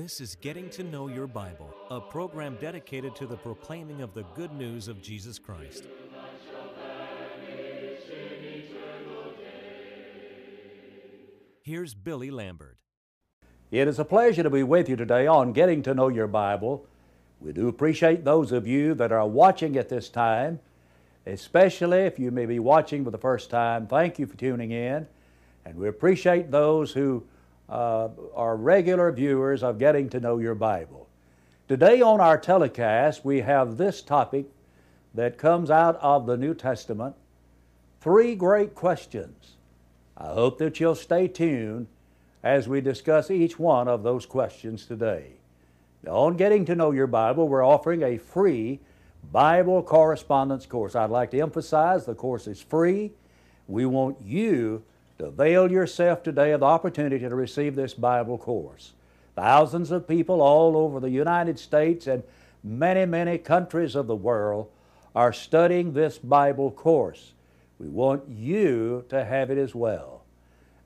This is Getting to Know Your Bible, a program dedicated to the proclaiming of the good news of Jesus Christ. Here's Billy Lambert. It is a pleasure to be with you today on Getting to Know Your Bible. We do appreciate those of you that are watching at this time, especially if you may be watching for the first time. Thank you for tuning in. And we appreciate those who uh, are regular viewers of Getting to Know Your Bible. Today on our telecast, we have this topic that comes out of the New Testament three great questions. I hope that you'll stay tuned as we discuss each one of those questions today. Now, on Getting to Know Your Bible, we're offering a free Bible correspondence course. I'd like to emphasize the course is free. We want you avail yourself today of the opportunity to receive this Bible course. Thousands of people all over the United States and many, many countries of the world are studying this Bible course. We want you to have it as well.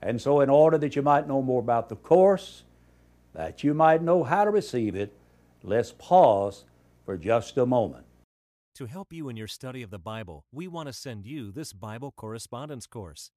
And so, in order that you might know more about the course, that you might know how to receive it, let's pause for just a moment. To help you in your study of the Bible, we want to send you this Bible correspondence course.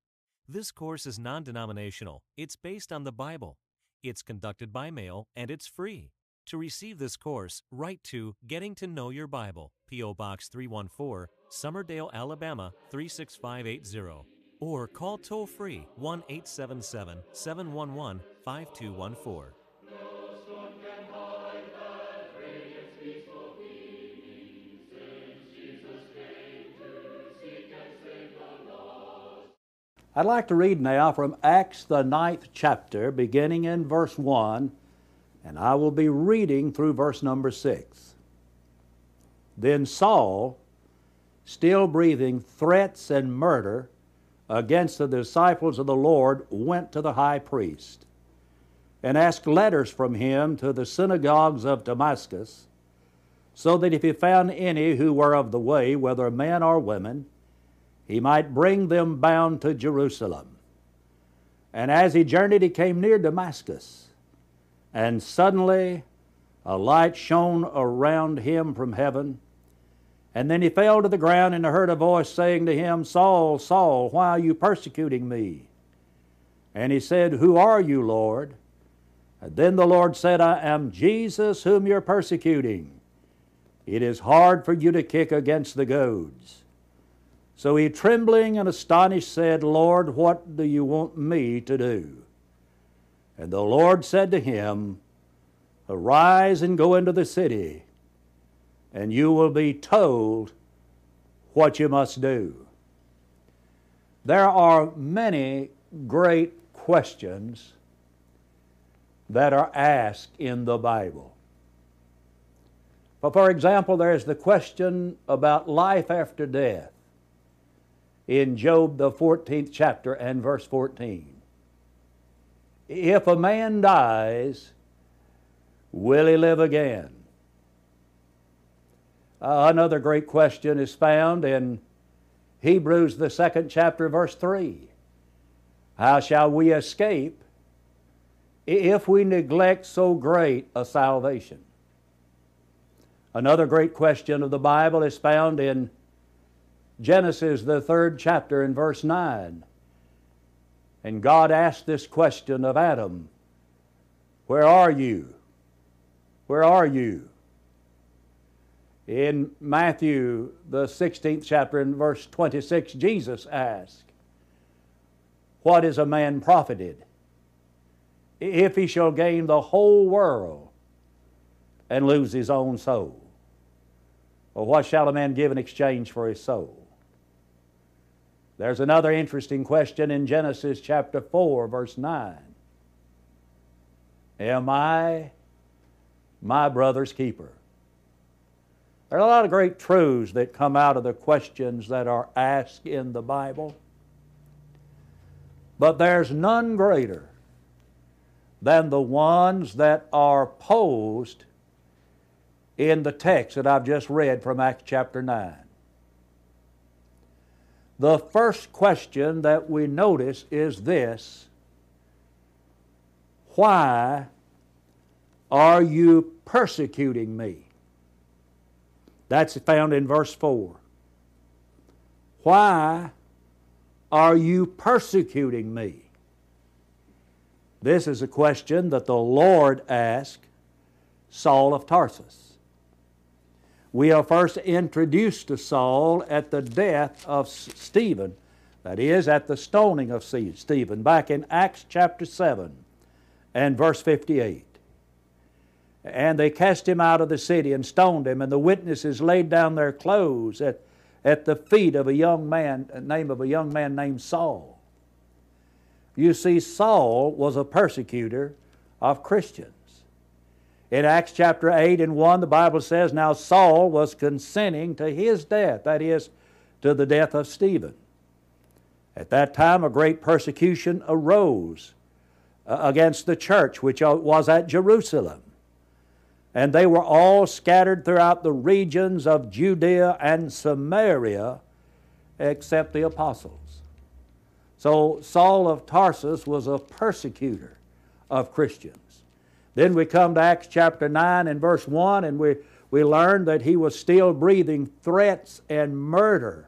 This course is non denominational, it's based on the Bible, it's conducted by mail, and it's free. To receive this course, write to Getting to Know Your Bible, P.O. Box 314, Summerdale, Alabama 36580, or call toll free 1 877 711 5214. I'd like to read now from Acts, the ninth chapter, beginning in verse 1, and I will be reading through verse number 6. Then Saul, still breathing threats and murder against the disciples of the Lord, went to the high priest and asked letters from him to the synagogues of Damascus, so that if he found any who were of the way, whether men or women, he might bring them bound to Jerusalem. And as he journeyed, he came near Damascus. And suddenly a light shone around him from heaven. And then he fell to the ground and heard a voice saying to him, Saul, Saul, why are you persecuting me? And he said, Who are you, Lord? And then the Lord said, I am Jesus whom you're persecuting. It is hard for you to kick against the goads. So he, trembling and astonished, said, Lord, what do you want me to do? And the Lord said to him, Arise and go into the city, and you will be told what you must do. There are many great questions that are asked in the Bible. But for example, there's the question about life after death in Job, the 14th chapter and verse 14. If a man dies, will he live again? Uh, another great question is found in Hebrews, the second chapter, verse 3. How shall we escape if we neglect so great a salvation? Another great question of the Bible is found in Genesis, the third chapter, in verse 9. And God asked this question of Adam Where are you? Where are you? In Matthew, the 16th chapter, in verse 26, Jesus asked, What is a man profited if he shall gain the whole world and lose his own soul? Or what shall a man give in exchange for his soul? There's another interesting question in Genesis chapter 4, verse 9. Am I my brother's keeper? There are a lot of great truths that come out of the questions that are asked in the Bible. But there's none greater than the ones that are posed in the text that I've just read from Acts chapter 9. The first question that we notice is this Why are you persecuting me? That's found in verse 4. Why are you persecuting me? This is a question that the Lord asked Saul of Tarsus. We are first introduced to Saul at the death of Stephen, that is, at the stoning of Stephen, back in Acts chapter 7 and verse 58. And they cast him out of the city and stoned him, and the witnesses laid down their clothes at, at the feet of a young man, name of a young man named Saul. You see, Saul was a persecutor of Christians. In Acts chapter 8 and 1, the Bible says, Now Saul was consenting to his death, that is, to the death of Stephen. At that time, a great persecution arose uh, against the church which uh, was at Jerusalem. And they were all scattered throughout the regions of Judea and Samaria, except the apostles. So Saul of Tarsus was a persecutor of Christians. Then we come to Acts chapter 9 and verse 1, and we, we learn that he was still breathing threats and murder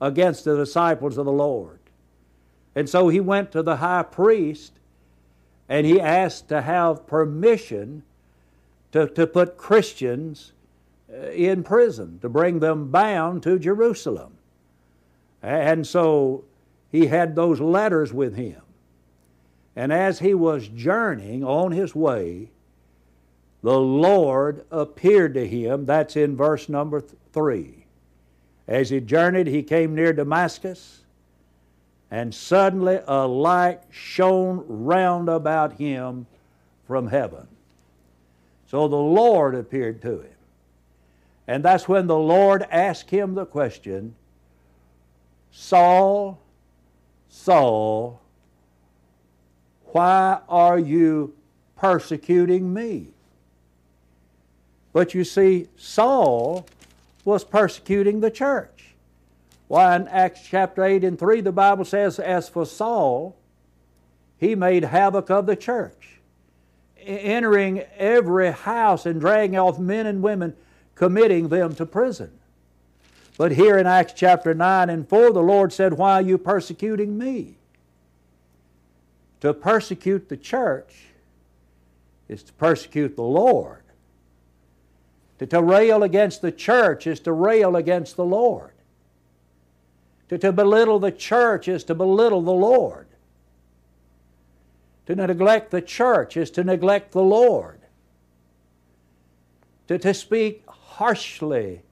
against the disciples of the Lord. And so he went to the high priest and he asked to have permission to, to put Christians uh, in prison, to bring them bound to Jerusalem. And so he had those letters with him. And as he was journeying on his way, the Lord appeared to him. That's in verse number three. As he journeyed, he came near Damascus, and suddenly a light shone round about him from heaven. So the Lord appeared to him. And that's when the Lord asked him the question Saul, Saul, why are you persecuting me? But you see, Saul was persecuting the church. Why, in Acts chapter 8 and 3, the Bible says, As for Saul, he made havoc of the church, entering every house and dragging off men and women, committing them to prison. But here in Acts chapter 9 and 4, the Lord said, Why are you persecuting me? To persecute the church is to persecute the Lord. To, to rail against the church is to rail against the Lord. To, to belittle the church is to belittle the Lord. To neglect the church is to neglect the Lord. To, to speak harshly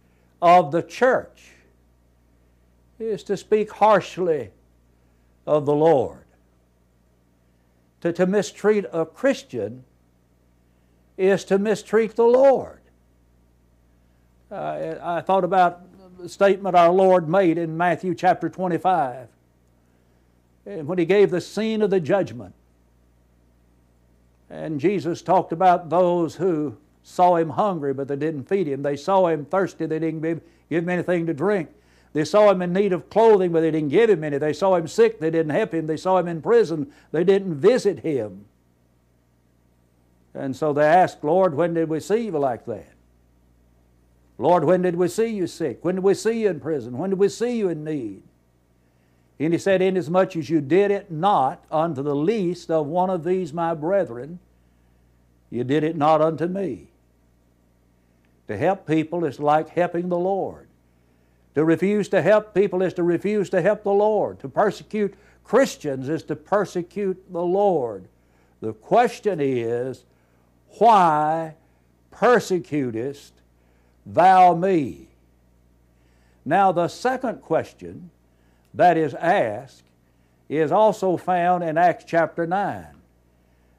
of the church is to speak harshly of the Lord. To, to mistreat a Christian is to mistreat the Lord. Uh, I thought about the statement our Lord made in Matthew chapter 25 when He gave the scene of the judgment. And Jesus talked about those who saw Him hungry, but they didn't feed Him. They saw Him thirsty, they didn't give Him anything to drink. They saw him in need of clothing, but they didn't give him any. They saw him sick, they didn't help him. They saw him in prison, they didn't visit him. And so they asked, Lord, when did we see you like that? Lord, when did we see you sick? When did we see you in prison? When did we see you in need? And he said, Inasmuch as you did it not unto the least of one of these my brethren, you did it not unto me. To help people is like helping the Lord. To refuse to help people is to refuse to help the Lord. To persecute Christians is to persecute the Lord. The question is, why persecutest thou me? Now, the second question that is asked is also found in Acts chapter 9.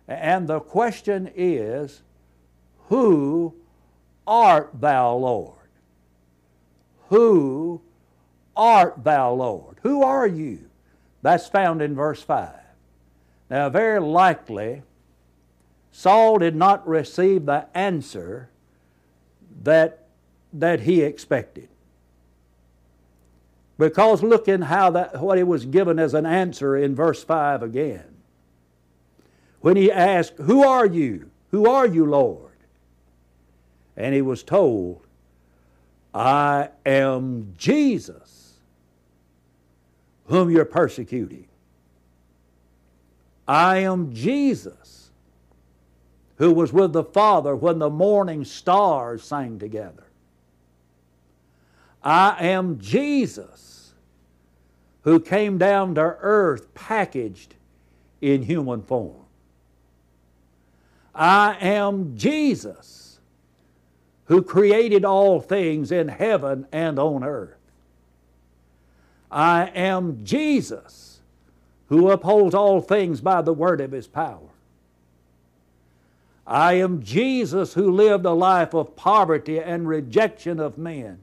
And the question is, Who art thou, Lord? Who art thou, Lord? Who are you? That's found in verse 5. Now, very likely, Saul did not receive the answer that that he expected. Because look in how that what he was given as an answer in verse 5 again. When he asked, Who are you? Who are you, Lord? And he was told, I am Jesus, whom you're persecuting. I am Jesus, who was with the Father when the morning stars sang together. I am Jesus, who came down to earth packaged in human form. I am Jesus who created all things in heaven and on earth. I am Jesus who upholds all things by the word of his power. I am Jesus who lived a life of poverty and rejection of men.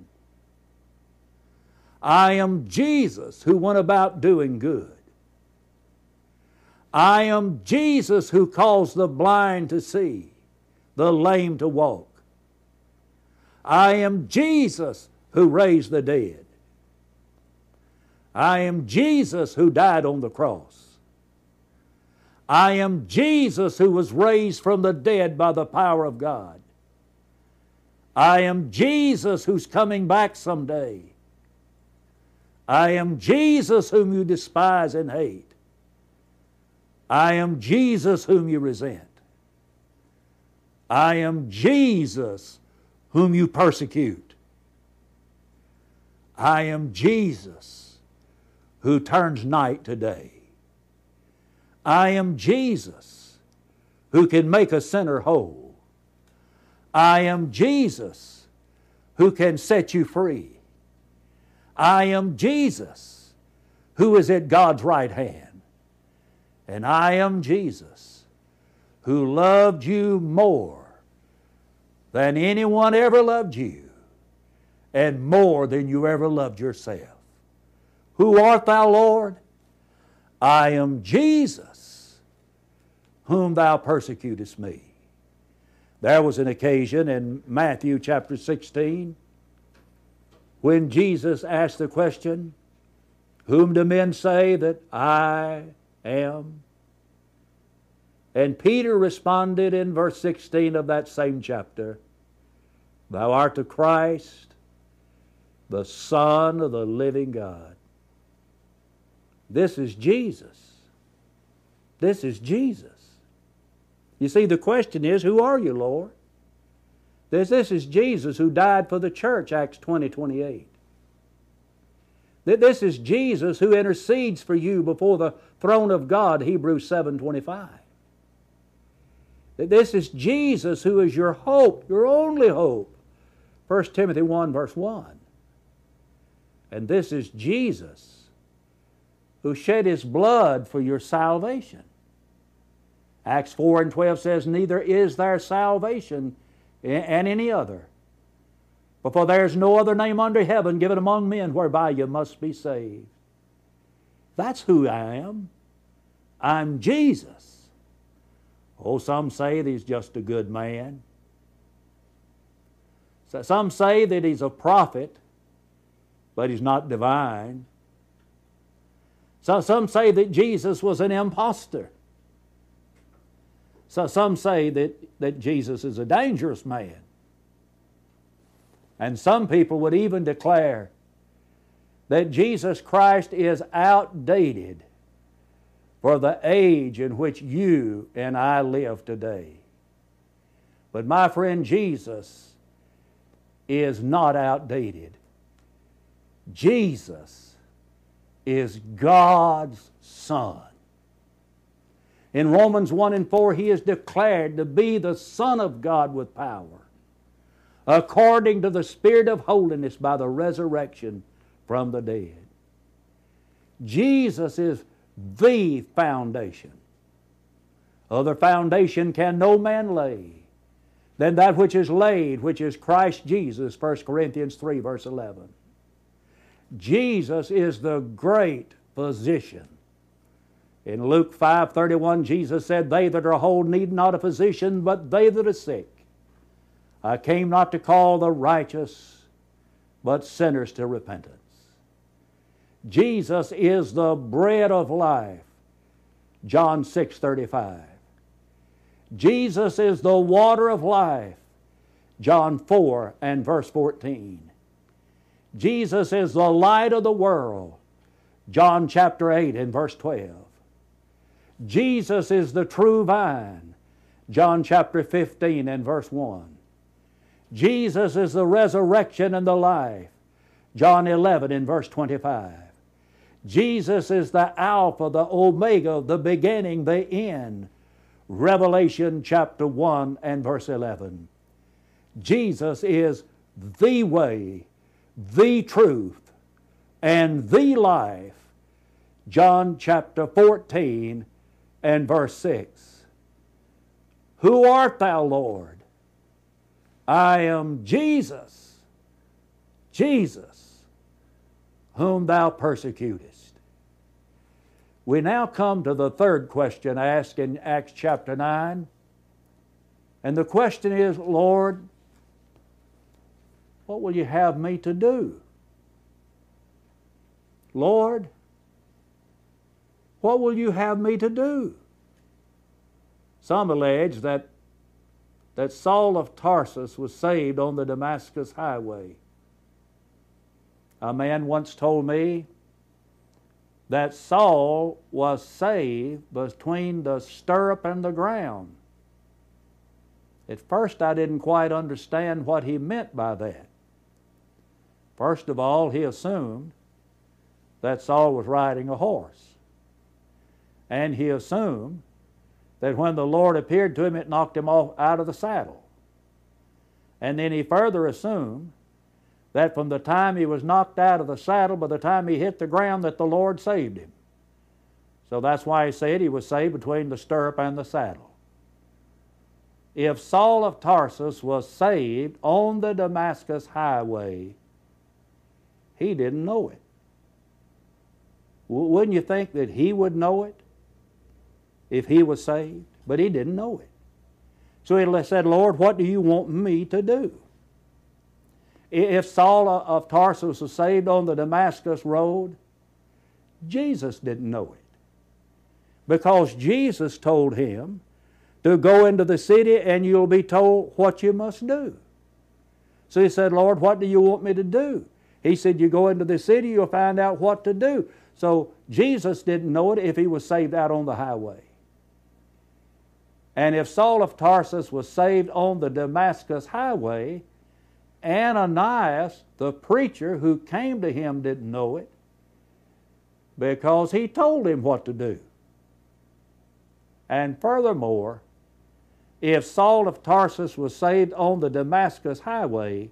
I am Jesus who went about doing good. I am Jesus who caused the blind to see, the lame to walk. I am Jesus who raised the dead. I am Jesus who died on the cross. I am Jesus who was raised from the dead by the power of God. I am Jesus who's coming back someday. I am Jesus whom you despise and hate. I am Jesus whom you resent. I am Jesus whom you persecute. I am Jesus who turns night to day. I am Jesus who can make a sinner whole. I am Jesus who can set you free. I am Jesus who is at God's right hand. And I am Jesus, who loved you more than anyone ever loved you, and more than you ever loved yourself. Who art thou, Lord? I am Jesus, whom thou persecutest me. There was an occasion in Matthew chapter 16 when Jesus asked the question, Whom do men say that I am. And Peter responded in verse 16 of that same chapter Thou art the Christ, the Son of the living God. This is Jesus. This is Jesus. You see, the question is, who are you, Lord? This, this is Jesus who died for the church, Acts 20 28. This is Jesus who intercedes for you before the throne of God, Hebrews 7:25. This is Jesus who is your hope, your only hope. 1 Timothy 1 verse 1. And this is Jesus who shed his blood for your salvation. Acts 4 and 12 says, Neither is there salvation in any other, But for there is no other name under heaven given among men whereby you must be saved. That's who I am. I'm Jesus. Oh, some say that he's just a good man. Some say that he's a prophet, but he's not divine. So some say that Jesus was an impostor. So some say that, that Jesus is a dangerous man. And some people would even declare that Jesus Christ is outdated for the age in which you and I live today. But my friend, Jesus is not outdated. Jesus is God's Son. In Romans 1 and 4, He is declared to be the Son of God with power according to the Spirit of holiness by the resurrection from the dead. Jesus is the foundation. Other foundation can no man lay than that which is laid, which is Christ Jesus, 1 Corinthians 3, verse 11. Jesus is the great physician. In Luke 5 31, Jesus said, They that are whole need not a physician, but they that are sick. I came not to call the righteous, but sinners to repentance. Jesus is the bread of life. John 6 35. Jesus is the water of life. John 4 and verse 14. Jesus is the light of the world. John chapter 8 and verse 12. Jesus is the true vine. John chapter 15 and verse 1. Jesus is the resurrection and the life. John 11 and verse 25. Jesus is the Alpha, the Omega, the beginning, the end. Revelation chapter 1 and verse 11. Jesus is the way, the truth, and the life. John chapter 14 and verse 6. Who art thou, Lord? I am Jesus, Jesus, whom thou persecutest. We now come to the third question asked in Acts chapter 9. And the question is, Lord, what will you have me to do? Lord, what will you have me to do? Some allege that, that Saul of Tarsus was saved on the Damascus highway. A man once told me that Saul was saved between the stirrup and the ground. At first, I didn't quite understand what he meant by that. First of all, he assumed that Saul was riding a horse. And he assumed that when the Lord appeared to him, it knocked him off out of the saddle. And then he further assumed that from the time he was knocked out of the saddle, by the time he hit the ground, that the Lord saved him. So that's why he said he was saved between the stirrup and the saddle. If Saul of Tarsus was saved on the Damascus highway, he didn't know it. Wouldn't you think that he would know it if he was saved? But he didn't know it. So he said, Lord, what do you want me to do? If Saul of Tarsus was saved on the Damascus road, Jesus didn't know it. Because Jesus told him to go into the city and you'll be told what you must do. So he said, Lord, what do you want me to do? He said, You go into the city, you'll find out what to do. So Jesus didn't know it if he was saved out on the highway. And if Saul of Tarsus was saved on the Damascus highway, Ananias, the preacher who came to him, didn't know it because he told him what to do. And furthermore, if Saul of Tarsus was saved on the Damascus highway,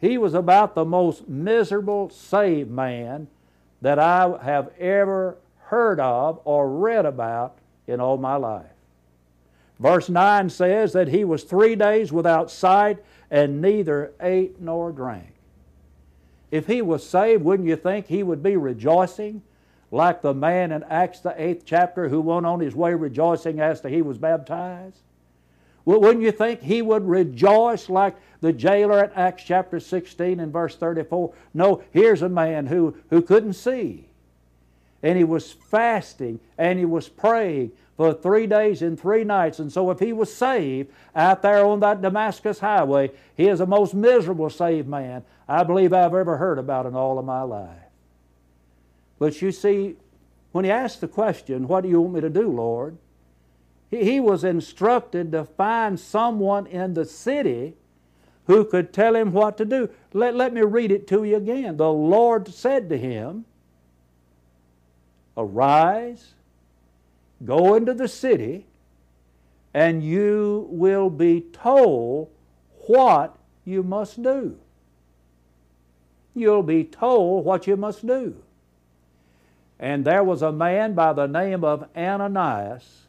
he was about the most miserable saved man that I have ever heard of or read about in all my life. Verse 9 says that he was three days without sight and neither ate nor drank. If he was saved, wouldn't you think he would be rejoicing like the man in Acts, the eighth chapter, who went on his way rejoicing as to he was baptized? Well, wouldn't you think he would rejoice like the jailer at Acts chapter 16 and verse 34? No, here's a man who, who couldn't see. And he was fasting and he was praying for three days and three nights. And so, if he was saved out there on that Damascus highway, he is the most miserable saved man I believe I've ever heard about in all of my life. But you see, when he asked the question, What do you want me to do, Lord? He was instructed to find someone in the city who could tell him what to do. Let, let me read it to you again. The Lord said to him, Arise, go into the city, and you will be told what you must do. You'll be told what you must do. And there was a man by the name of Ananias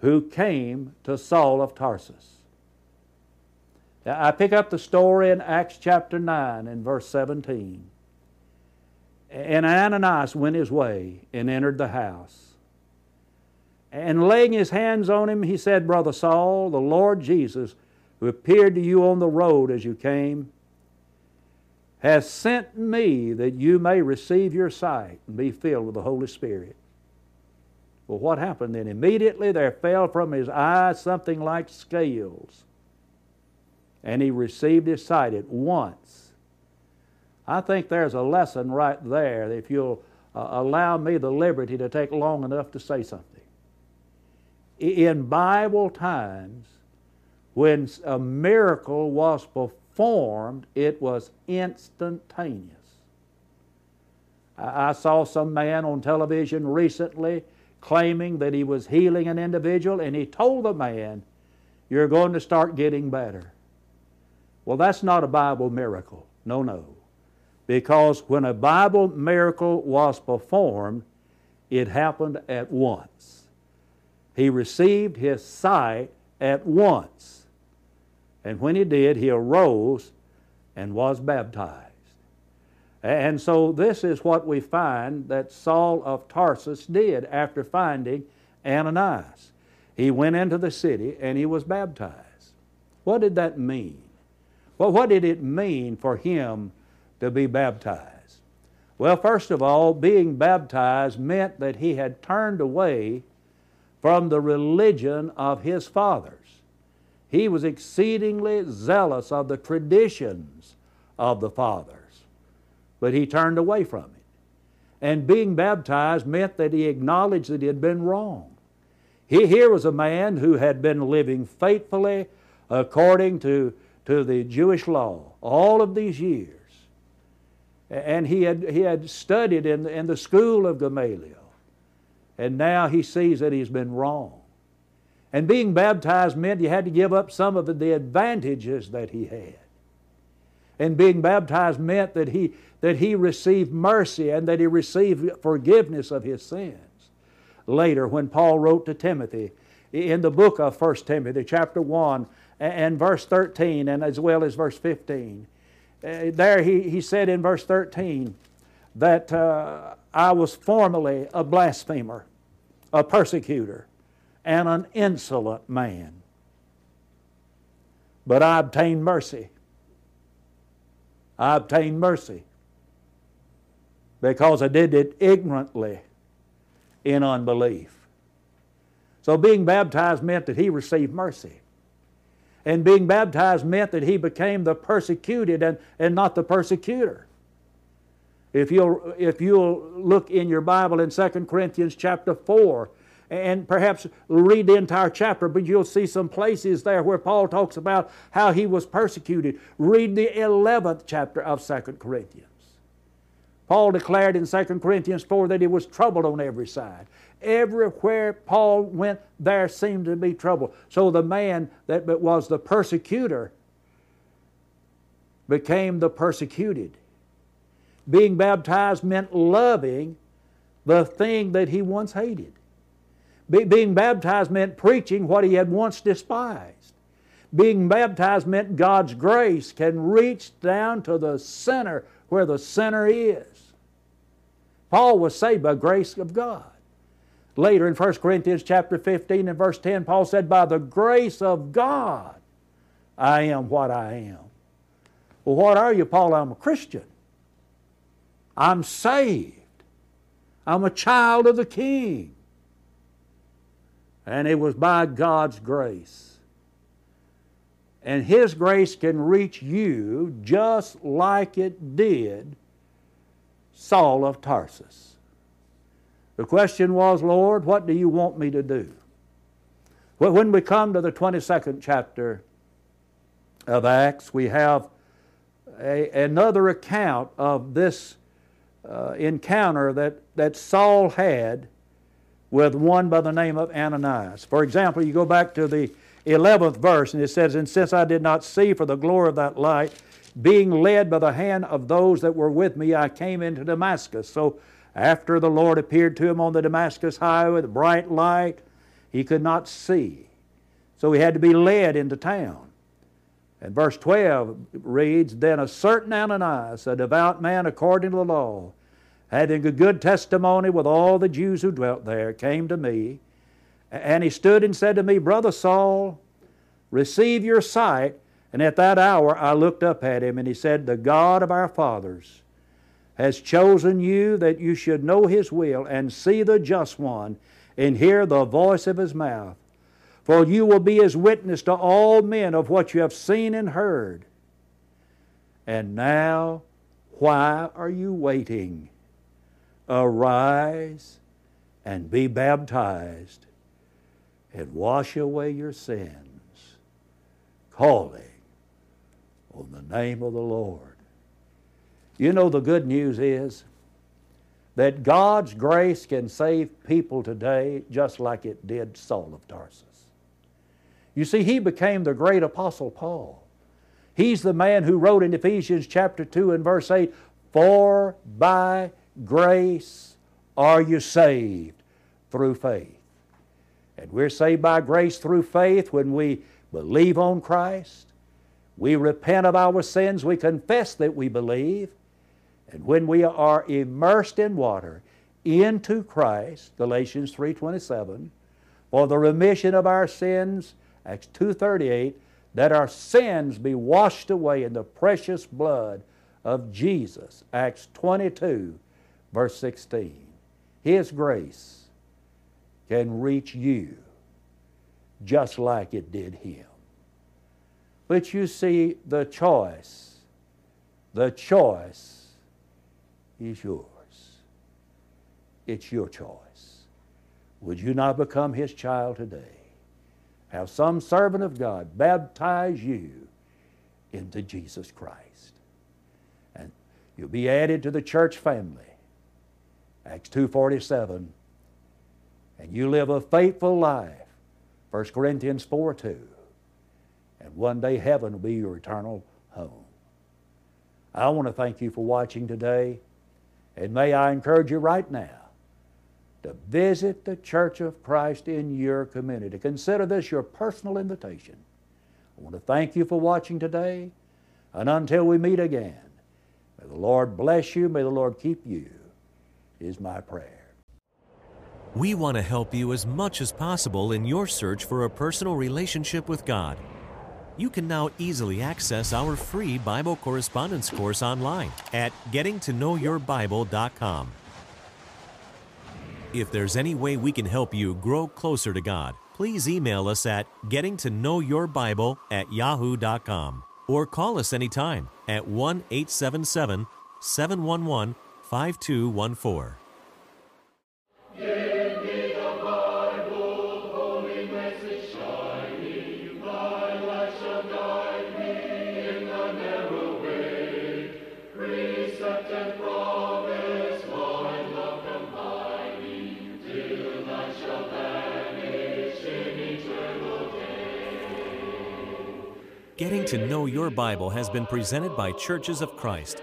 who came to Saul of Tarsus. Now, I pick up the story in Acts chapter 9 and verse 17. And Ananias went his way and entered the house. And laying his hands on him, he said, Brother Saul, the Lord Jesus, who appeared to you on the road as you came, has sent me that you may receive your sight and be filled with the Holy Spirit. Well, what happened then? Immediately there fell from his eyes something like scales, and he received his sight at once. I think there's a lesson right there if you'll uh, allow me the liberty to take long enough to say something. In Bible times, when a miracle was performed, it was instantaneous. I saw some man on television recently claiming that he was healing an individual, and he told the man, You're going to start getting better. Well, that's not a Bible miracle. No, no. Because when a Bible miracle was performed, it happened at once. He received his sight at once. And when he did, he arose and was baptized. And so this is what we find that Saul of Tarsus did after finding Ananias. He went into the city and he was baptized. What did that mean? Well, what did it mean for him to be baptized? Well, first of all, being baptized meant that he had turned away from the religion of his fathers. He was exceedingly zealous of the traditions of the fathers but he turned away from it. And being baptized meant that he acknowledged that he had been wrong. He, here was a man who had been living faithfully according to, to the Jewish law all of these years. And he had, he had studied in, in the school of Gamaliel. And now he sees that he's been wrong. And being baptized meant you had to give up some of the advantages that he had. And being baptized meant that he, that he received mercy and that he received forgiveness of his sins. Later, when Paul wrote to Timothy, in the book of 1 Timothy, chapter 1, and verse 13, and as well as verse 15, uh, there he, he said in verse 13 that uh, I was formerly a blasphemer, a persecutor, and an insolent man. But I obtained mercy. I obtained mercy because I did it ignorantly in unbelief. So being baptized meant that he received mercy. And being baptized meant that he became the persecuted and, and not the persecutor. If you'll, if you'll look in your Bible in 2 Corinthians chapter 4, and perhaps read the entire chapter, but you'll see some places there where Paul talks about how he was persecuted. Read the 11th chapter of 2 Corinthians. Paul declared in 2 Corinthians 4 that he was troubled on every side. Everywhere Paul went, there seemed to be trouble. So the man that was the persecutor became the persecuted. Being baptized meant loving the thing that he once hated. Be, being baptized meant preaching what he had once despised. Being baptized meant God's grace can reach down to the center where the sinner is. Paul was saved by grace of God. Later in 1 Corinthians chapter 15 and verse 10, Paul said, By the grace of God, I am what I am. Well, what are you, Paul? I'm a Christian. I'm saved. I'm a child of the King. And it was by God's grace. And His grace can reach you just like it did Saul of Tarsus. The question was, Lord, what do you want me to do? Well, when we come to the 22nd chapter of Acts, we have a, another account of this uh, encounter that, that Saul had with one by the name of Ananias. For example, you go back to the 11th verse, and it says, And since I did not see for the glory of that light, being led by the hand of those that were with me, I came into Damascus. So after the Lord appeared to him on the Damascus highway with a bright light, he could not see. So he had to be led into town. And verse 12 reads Then a certain Ananias, a devout man according to the law, having a good testimony with all the Jews who dwelt there, came to me. And he stood and said to me, Brother Saul, receive your sight. And at that hour I looked up at him, and he said, The God of our fathers has chosen you that you should know his will and see the just one and hear the voice of his mouth. For you will be his witness to all men of what you have seen and heard. And now, why are you waiting? Arise and be baptized and wash away your sins, calling on the name of the Lord. You know, the good news is that God's grace can save people today just like it did Saul of Tarsus. You see, he became the great apostle Paul. He's the man who wrote in Ephesians chapter 2 and verse 8, For by grace are you saved through faith. And we're saved by grace through faith when we believe on Christ. We repent of our sins. We confess that we believe. And when we are immersed in water into Christ, Galatians 3.27, for the remission of our sins, Acts 2.38, that our sins be washed away in the precious blood of Jesus, Acts 22, verse 16. His grace can reach you just like it did him. But you see, the choice, the choice is yours. It's your choice. Would you not become his child today? Have some servant of God baptize you into Jesus Christ. And you'll be added to the church family. Acts 2.47. And you live a faithful life. 1 Corinthians 4 2. And one day heaven will be your eternal home. I want to thank you for watching today. And may I encourage you right now to visit the Church of Christ in your community. Consider this your personal invitation. I want to thank you for watching today. And until we meet again, may the Lord bless you, may the Lord keep you, is my prayer. We want to help you as much as possible in your search for a personal relationship with God. You can now easily access our free Bible correspondence course online at gettingtoknowyourbible.com. If there's any way we can help you grow closer to God, please email us at gettingtoknowyourbible at yahoo.com or call us anytime at 1 877 711 5214. Getting to Know Your Bible has been presented by Churches of Christ.